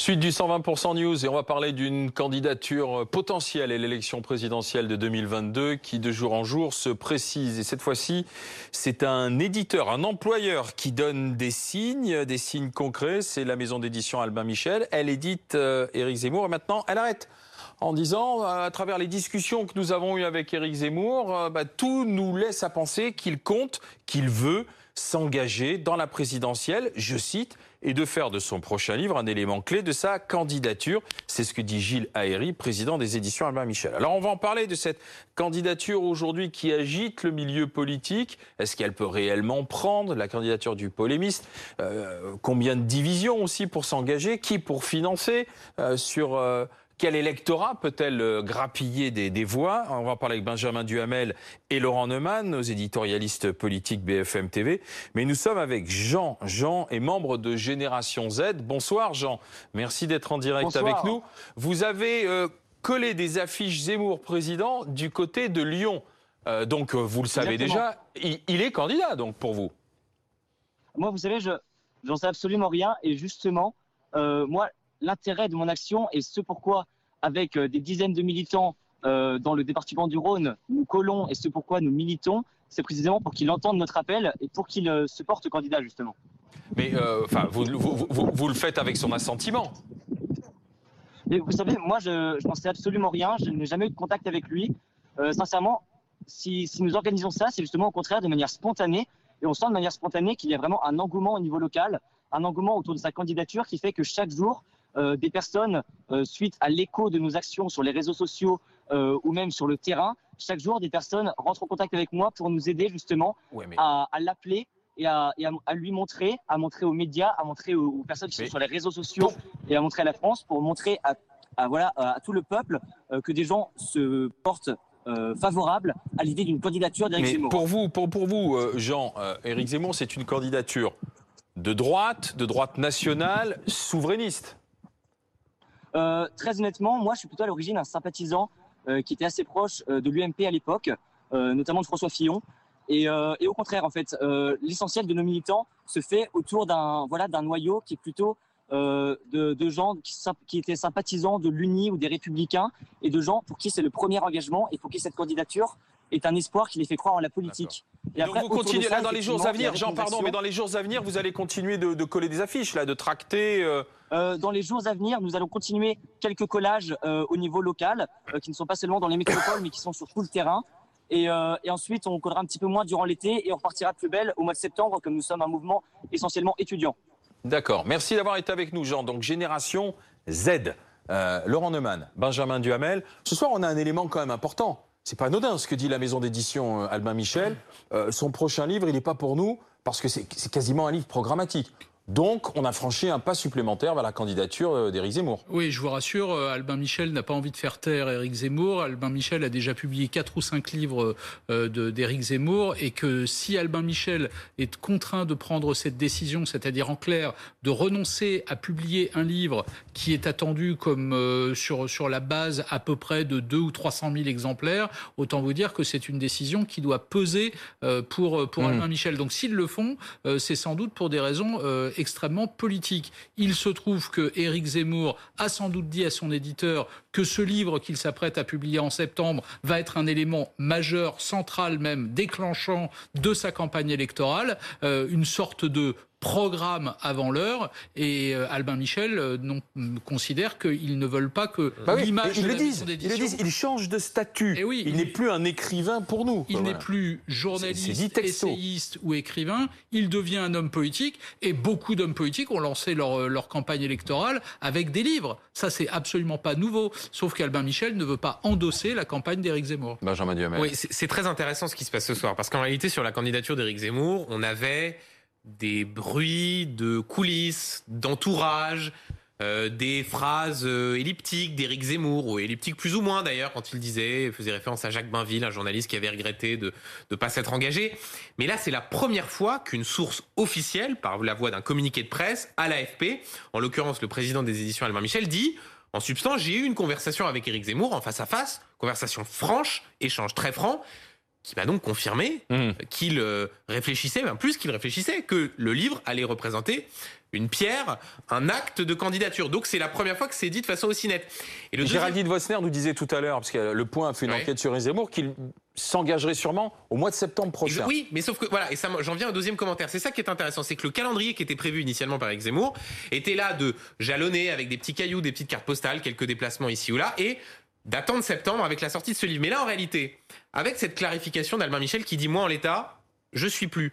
Suite du 120% News et on va parler d'une candidature potentielle à l'élection présidentielle de 2022 qui de jour en jour se précise. Et cette fois-ci, c'est un éditeur, un employeur qui donne des signes, des signes concrets. C'est la maison d'édition Albin Michel. Elle édite euh, Éric Zemmour et maintenant elle arrête en disant, euh, à travers les discussions que nous avons eues avec Éric Zemmour, euh, bah, tout nous laisse à penser qu'il compte, qu'il veut s'engager dans la présidentielle, je cite, et de faire de son prochain livre un élément clé de sa candidature. C'est ce que dit Gilles Aéry, président des éditions Albin Michel. Alors on va en parler de cette candidature aujourd'hui qui agite le milieu politique. Est-ce qu'elle peut réellement prendre la candidature du polémiste? Euh, Combien de divisions aussi pour s'engager? Qui pour financer? Euh, sur euh, quel électorat peut-elle euh, grappiller des, voix? On va parler avec Benjamin Duhamel et Laurent Neumann, nos éditorialistes politiques BFM TV. Mais nous sommes avec Jean. Jean est membre de Génération Z. Bonsoir Jean. Merci d'être en direct avec nous. Vous avez euh, collé des affiches Zemmour président du côté de Lyon. Euh, donc vous le savez déjà, il, est candidat donc pour vous. Moi, vous savez, je j'en sais absolument rien et justement, moi, l'intérêt de mon action et ce pourquoi, avec euh, des dizaines de militants euh, dans le département du Rhône, nous collons et ce pourquoi nous militons, c'est précisément pour qu'il entende notre appel et pour qu'il euh, se porte candidat, justement. Mais enfin, vous, vous, le faites avec son assentiment. Mais vous savez, moi, je, n'en sais absolument rien. Je n'ai jamais eu de contact avec lui. sincèrement, si, si, nous organisons ça, c'est justement au contraire de manière spontanée. Et on sent de manière spontanée qu'il y a vraiment un engouement au niveau local, un engouement autour de sa candidature qui fait que chaque jour, euh, des personnes, euh, suite à l'écho de nos actions sur les réseaux sociaux euh, ou même sur le terrain, chaque jour, des personnes rentrent en contact avec moi pour nous aider justement à, l'appeler et, à, lui montrer, à montrer aux médias, à montrer aux, personnes qui sont sur les réseaux sociaux et à montrer à la France pour montrer à, voilà, à tout le peuple que des gens se portent favorables à l'idée d'une candidature d'Éric Zemmour. Pour vous, pour, pour vous Jean, Éric Zemmour, c'est une candidature de droite, de droite nationale, souverainiste euh, très honnêtement, moi, je suis plutôt à l'origine un sympathisant euh, qui était assez proche euh, de l'UMP à l'époque, notamment de François Fillon. Et, au contraire, en fait, l'essentiel de nos militants se fait autour d'un voilà d'un noyau qui est plutôt de, gens qui, qui, étaient sympathisants de l'Uni ou des Républicains et de gens pour qui c'est le premier engagement et pour qui cette candidature est un espoir qui les fait croire en la politique. Et Donc vous continuez là dans les jours à venir, Jean, pardon, mais dans les jours à venir, vous allez continuer de, coller des affiches là, de tracter. Euh... Euh, dans les jours à venir, nous allons continuer quelques collages euh, au niveau local, qui ne sont pas seulement dans les métropoles, mais qui sont sur tout le terrain. Et, et, ensuite, on collera un petit peu moins durant l'été et on repartira plus belle au mois de septembre, comme nous sommes un mouvement essentiellement étudiant. D'accord. Merci d'avoir été avec nous, Jean. Donc, Génération Z. Laurent Neumann, Benjamin Duhamel. Ce soir, on a un élément quand même important. C'est pas anodin ce que dit la maison d'édition Albin Michel. son prochain livre, il n'est pas pour nous parce que c'est quasiment un livre programmatique. Donc, on a franchi un pas supplémentaire vers la candidature euh, d'Éric Zemmour. Oui, je vous rassure, euh, Albin Michel n'a pas envie de faire taire Éric Zemmour. Albin Michel a déjà publié quatre ou cinq livres euh, d'Éric Zemmour et que si Albin Michel est contraint de prendre cette décision, c'est-à-dire en clair de renoncer à publier un livre qui est attendu comme sur, sur la base à peu près de 2 ou 300 000 exemplaires, autant vous dire que c'est une décision qui doit peser pour, pour mmh. Albin Michel. Donc s'ils le font, c'est sans doute pour des raisons extrêmement politique. Il se trouve que Éric Zemmour a sans doute dit à son éditeur que ce livre qu'il s'apprête à publier en septembre va être un élément majeur, central même, déclenchant de sa campagne électorale, euh, une sorte de programme avant l'heure et euh, Albin Michel euh, non, considère qu'ils ne veulent pas que bah l'image de le disent, ils le disent, il change de statut. Et eh oui, il, n'est plus un écrivain pour nous. Il n'est plus journaliste, essayiste ou écrivain. Il devient un homme politique et beaucoup d'hommes politiques ont lancé leur, leur campagne électorale avec des livres. Ça, c'est absolument pas nouveau. Sauf qu'Albin Michel ne veut pas endosser la campagne d'Éric Zemmour. Benjamin Duhamel. Oui, c'est très intéressant ce qui se passe ce soir parce qu'en réalité, sur la candidature d'Éric Zemmour, on avait des bruits de coulisses, d'entourage, euh, des phrases euh, elliptiques d'Éric Zemmour, ou elliptiques plus ou moins d'ailleurs, quand il disait, faisait référence à Jacques Bainville, un journaliste qui avait regretté de ne pas s'être engagé. Mais là, c'est la première fois qu'une source officielle, par la voix d'un communiqué de presse, à l'AFP, en l'occurrence le président des éditions Albin Michel, dit en substance, j'ai eu une conversation avec Éric Zemmour en face à face, conversation franche, échange très franc. Qui m'a donc confirmé Mmh. qu'il euh, réfléchissait, ben plus qu'il réfléchissait, que le livre allait représenter une pierre, un acte de candidature. Donc c'est la première fois que c'est dit de façon aussi nette. Et le deuxième- Géraldine Vosner nous disait tout à l'heure, parce que Le Point a fait une Ouais. enquête sur Zemmour, qu'il s'engagerait sûrement au mois de septembre prochain. Oui, mais sauf que voilà, et ça, j'en viens au deuxième commentaire. C'est ça qui est intéressant, c'est que le calendrier qui était prévu initialement par Zemmour était là de jalonner avec des petits cailloux, des petites cartes postales, quelques déplacements ici ou là, et d'attendre septembre avec la sortie de ce livre. Mais là, en réalité, avec cette clarification d'Albin Michel qui dit moi en l'état, je suis plus.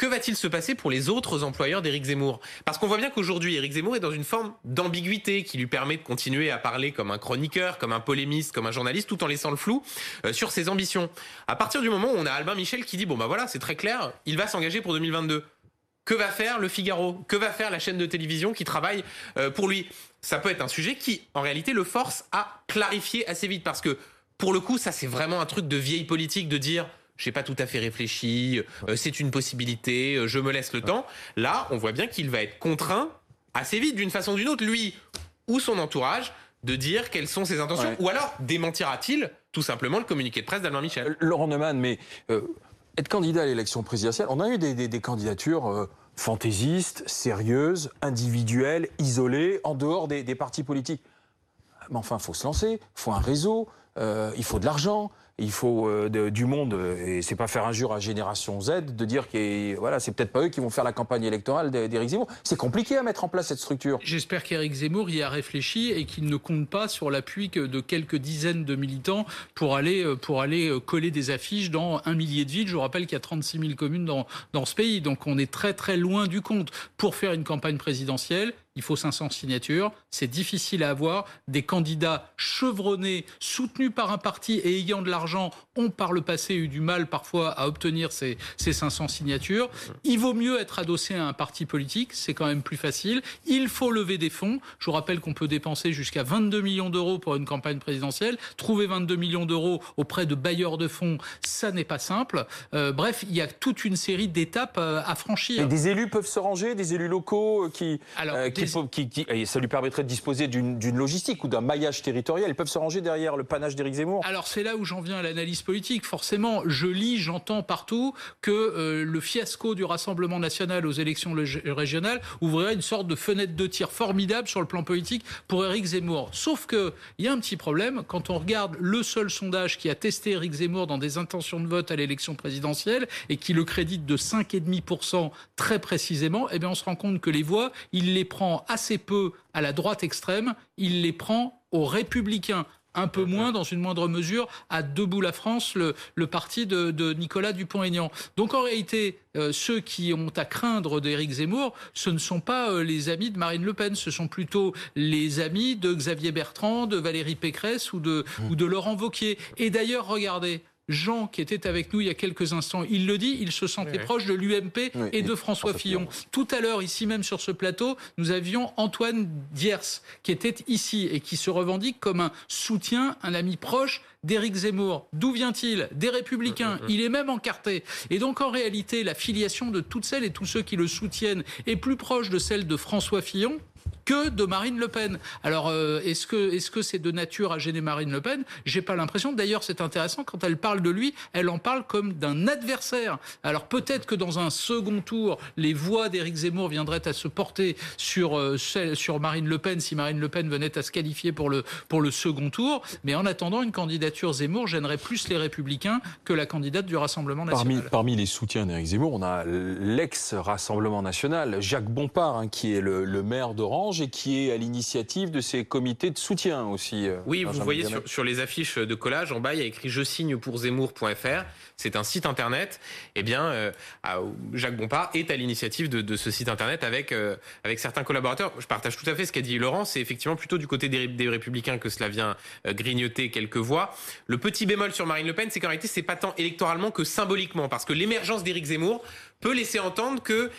Que va-t-il se passer pour les autres employeurs d'Éric Zemmour? Parce qu'on voit bien qu'aujourd'hui, Éric Zemmour est dans une forme d'ambiguïté qui lui permet de continuer à parler comme un chroniqueur, comme un polémiste, comme un journaliste, tout en laissant le flou euh, sur ses ambitions. À partir du moment où on a Albin Michel qui dit bon bah voilà, c'est très clair, il va s'engager pour 2022. Que va faire le Figaro? Que va faire la chaîne de télévision qui travaille euh, pour lui? Ça peut être un sujet qui, en réalité, le force à clarifier assez vite parce que pour le coup, ça c'est vraiment un truc de vieille politique de dire j'ai pas tout à fait réfléchi, euh, c'est une possibilité, euh, je me laisse le temps. Là, on voit bien qu'il va être contraint assez vite, d'une façon ou d'une autre, lui ou son entourage, de dire quelles sont ses intentions. Ouais. Ou alors démentira-t-il tout simplement le communiqué de presse d'Albin Michel? Laurent Neumann, mais euh, être candidat à l'élection présidentielle, on a eu des, candidatures euh, fantaisistes, sérieuses, individuelles, isolées, en dehors des, des partis politiques. Mais enfin, il faut se lancer, il faut un réseau, euh, il faut de l'argent, il faut euh, du monde, et c'est pas faire injure à Génération Z de dire que voilà, c'est peut-être pas eux qui vont faire la campagne électorale d'É- d'Éric Zemmour. C'est compliqué à mettre en place cette structure. J'espère qu'Éric Zemmour y a réfléchi et qu'il ne compte pas sur l'appui de quelques dizaines de militants pour aller, euh, pour aller euh, coller des affiches dans un millier de villes. Je vous rappelle qu'il y a 36 000 communes dans, dans ce pays. Donc on est très très loin du compte. Pour faire une campagne présidentielle, il faut 500 signatures. C'est difficile à avoir. Des candidats chevronnés, soutenus par un parti et ayant de l'argent, Jean ont par le passé eu du mal parfois à obtenir ces, ces 500 signatures. Il vaut mieux être adossé à un parti politique, c'est quand même plus facile. Il faut lever des fonds. Je vous rappelle qu'on peut dépenser jusqu'à 22 millions d'euros pour une campagne présidentielle. Trouver 22 millions d'euros auprès de bailleurs de fonds, ça n'est pas simple. Euh, bref, il y a toute une série d'étapes euh, à franchir. Et des élus peuvent se ranger, des élus locaux euh, qui, Alors, euh, qui, des- peuvent- qui- qui- et ça lui permettrait de disposer d'une d'une logistique ou d'un maillage territorial. Ils peuvent se ranger derrière le panache d'Éric Zemmour. Alors c'est là où j'en viens à l'analyse politique. Forcément, je lis, j'entends partout que euh, le fiasco du Rassemblement national aux élections régionales ouvrirait une sorte de fenêtre de tir formidable sur le plan politique pour Éric Zemmour. Sauf que il y a un petit problème. Quand on regarde le seul sondage qui a testé Éric Zemmour dans des intentions de vote à l'élection présidentielle et qui le crédite de 5,5% très précisément, eh bien on se rend compte que les voix, il les prend assez peu à la droite extrême, il les prend aux républicains un peu moins, dans une moindre mesure, à Debout la France, le, le parti de, de Nicolas Dupont-Aignan. Donc en réalité, euh, ceux qui ont à craindre d'Éric Zemmour, ce ne sont pas euh, les amis de Marine Le Pen, ce sont plutôt les amis de Xavier Bertrand, de Valérie Pécresse ou de, ou de Laurent Vauquier. Et d'ailleurs, regardez. Jean, qui était avec nous il y a quelques instants, il le dit, il se sentait Oui, proche de l'UMP Oui, et de François François Fillon. Fillon. Tout à l'heure, ici même sur ce plateau, nous avions Antoine Diers, qui était ici et qui se revendique comme un soutien, un ami proche d'Éric Zemmour. D'où vient-il Des Républicains. Il est même encarté. Et donc, en réalité, la filiation de toutes celles et tous ceux qui le soutiennent est plus proche de celle de François Fillon que de Marine Le Pen. Alors, euh, est-ce que est-ce que c'est de nature à gêner Marine Le Pen? J'ai pas l'impression. D'ailleurs, c'est intéressant quand elle parle de lui, elle en parle comme d'un adversaire. Alors peut-être que dans un second tour, les voix d'Éric Zemmour viendraient à se porter sur euh, sur Marine Le Pen si Marine Le Pen venait à se qualifier pour le pour le second tour. Mais en attendant, une candidature Zemmour gênerait plus les Républicains que la candidate du Rassemblement national. Parmi, parmi les soutiens d'Éric Zemmour, on a l'ex-Rassemblement national, Jacques Bompard, hein, qui est le, le maire d'Orange et qui est à l'initiative de ces comités de soutien aussi. euh, Oui, vous voyez sur, sur les affiches de collage, en bas, il y a écrit je signe pour Zemmour.fr. C'est un site internet. Eh bien, euh, Jacques Bompard est à l'initiative de, de ce site internet avec, euh, avec certains collaborateurs. Je partage tout à fait ce qu'a dit Laurent. C'est effectivement plutôt du côté des, des Républicains que cela vient grignoter quelques voix. Le petit bémol sur Marine Le Pen, c'est qu'en réalité, c'est pas tant électoralement que symboliquement. Parce que l'émergence d'Éric Zemmour peut laisser entendre que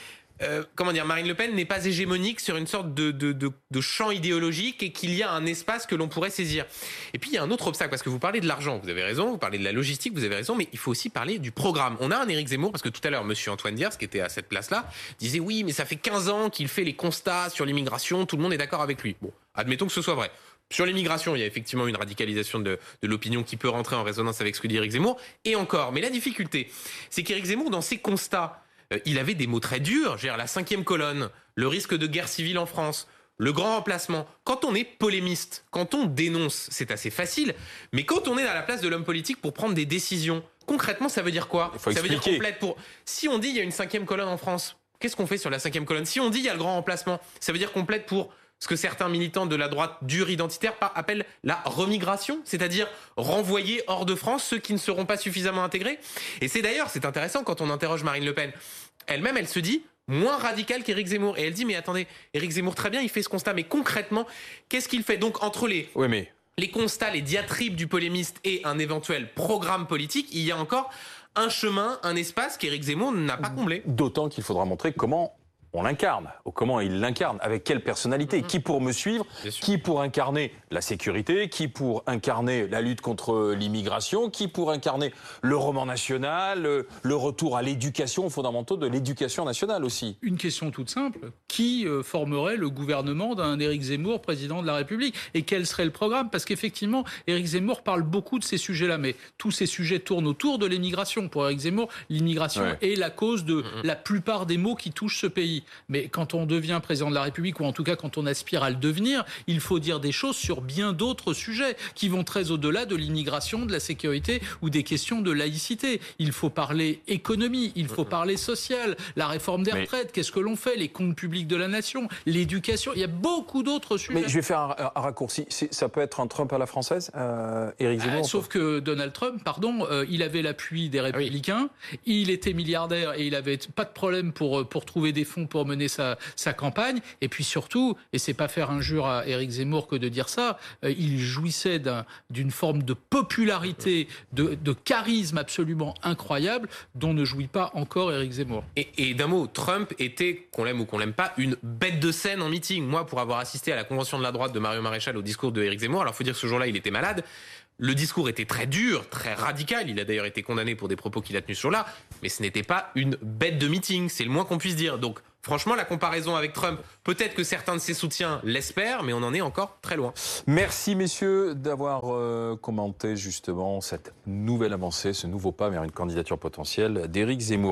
euh, comment dire, Marine Le Pen n'est pas hégémonique sur une sorte de, champ idéologique et qu'il y a un espace que l'on pourrait saisir. Et puis il y a un autre obstacle, parce que vous parlez de l'argent, vous avez raison, vous parlez de la logistique, vous avez raison, mais il faut aussi parler du programme. On a un Éric Zemmour, parce que tout à l'heure, monsieur Antoine Diers, qui était à cette place-là, disait oui, mais ça fait 15 ans qu'il fait les constats sur l'immigration, tout le monde est d'accord avec lui. Bon, admettons que ce soit vrai. Sur l'immigration, il y a effectivement une radicalisation de, de l'opinion qui peut rentrer en résonance avec ce que dit Éric Zemmour. Et encore, mais la difficulté, c'est qu'Éric Zemmour, dans ses constats, il avait des mots très durs, genre la cinquième colonne, le risque de guerre civile en France, le grand remplacement. Quand on est polémiste, quand on dénonce, c'est assez facile. Mais quand on est à la place de l'homme politique pour prendre des décisions, concrètement, ça veut dire quoi Ça veut dire complète pour. Si on dit il y a une cinquième colonne en France, qu'est-ce qu'on fait sur la cinquième colonne? Si on dit il y a le grand remplacement, ça veut dire complète pour ce que certains militants de la droite dure identitaire appellent la remigration, c'est-à-dire renvoyer hors de France ceux qui ne seront pas suffisamment intégrés. Et c'est d'ailleurs, c'est intéressant quand on interroge Marine Le Pen. Elle-même, elle se dit moins radicale qu'Éric Zemmour. Et elle dit, mais attendez, Éric Zemmour, très bien, il fait ce constat, mais concrètement, qu'est-ce qu'il fait Donc, entre les Oui, mais les constats, les diatribes du polémiste et un éventuel programme politique, il y a encore un chemin, un espace qu'Éric Zemmour n'a pas comblé. d'autant qu'il faudra montrer comment on l'incarne, ou comment il l'incarne, avec quelle personnalité, qui pour me suivre, qui pour incarner la sécurité, qui pour incarner la lutte contre l'immigration, qui pour incarner le roman national, le, le retour à l'éducation, aux fondamentaux de l'éducation nationale aussi? Une question toute simple. Qui euh, formerait le gouvernement d'un Éric Zemmour, président de la République? Et quel serait le programme? Parce qu'effectivement, Éric Zemmour parle beaucoup de ces sujets-là, mais tous ces sujets tournent autour de l'immigration. Pour Éric Zemmour, l'immigration Ouais. est la cause de la plupart des maux qui touchent ce pays. Mais quand on devient président de la République, ou en tout cas quand on aspire à le devenir, il faut dire des choses sur bien d'autres sujets qui vont très au-delà de l'immigration, de la sécurité ou des questions de laïcité. Il faut parler économie, il faut parler social, la réforme des Mais- retraites, qu'est-ce que l'on fait, les comptes publics de la nation, l'éducation. Il y a beaucoup d'autres sujets. Mais je vais faire un, un raccourci. Ça peut être un Trump à la française, euh, Éric Ah, Zemmour sauf que Donald Trump, pardon, euh, il avait l'appui des républicains, il était milliardaire et il avait pas de problème pour, euh, pour trouver des fonds pour mener sa, campagne. Et puis surtout, et c'est pas faire injure à Éric Zemmour que de dire ça, euh, il jouissait d'un- d'une forme de popularité, de, charisme absolument incroyable dont ne jouit pas encore Éric Zemmour. Et, d'un mot, Trump était, qu'on l'aime ou qu'on l'aime pas, une bête de scène en meeting. Moi, pour avoir assisté à la convention de la droite de Mario Maréchal au discours de Éric Zemmour, alors faut dire que ce jour-là, il était malade. Le discours était très dur, très radical. Il a d'ailleurs été condamné pour des propos qu'il a tenus ce jour-là. Mais ce n'était pas une bête de meeting. C'est le moins qu'on puisse dire. Donc, franchement, la comparaison avec Trump, peut-être que certains de ses soutiens l'espèrent, mais on en est encore très loin. Merci messieurs d'avoir euh, commenté justement cette nouvelle avancée, ce nouveau pas vers une candidature potentielle d'Éric Zemmour.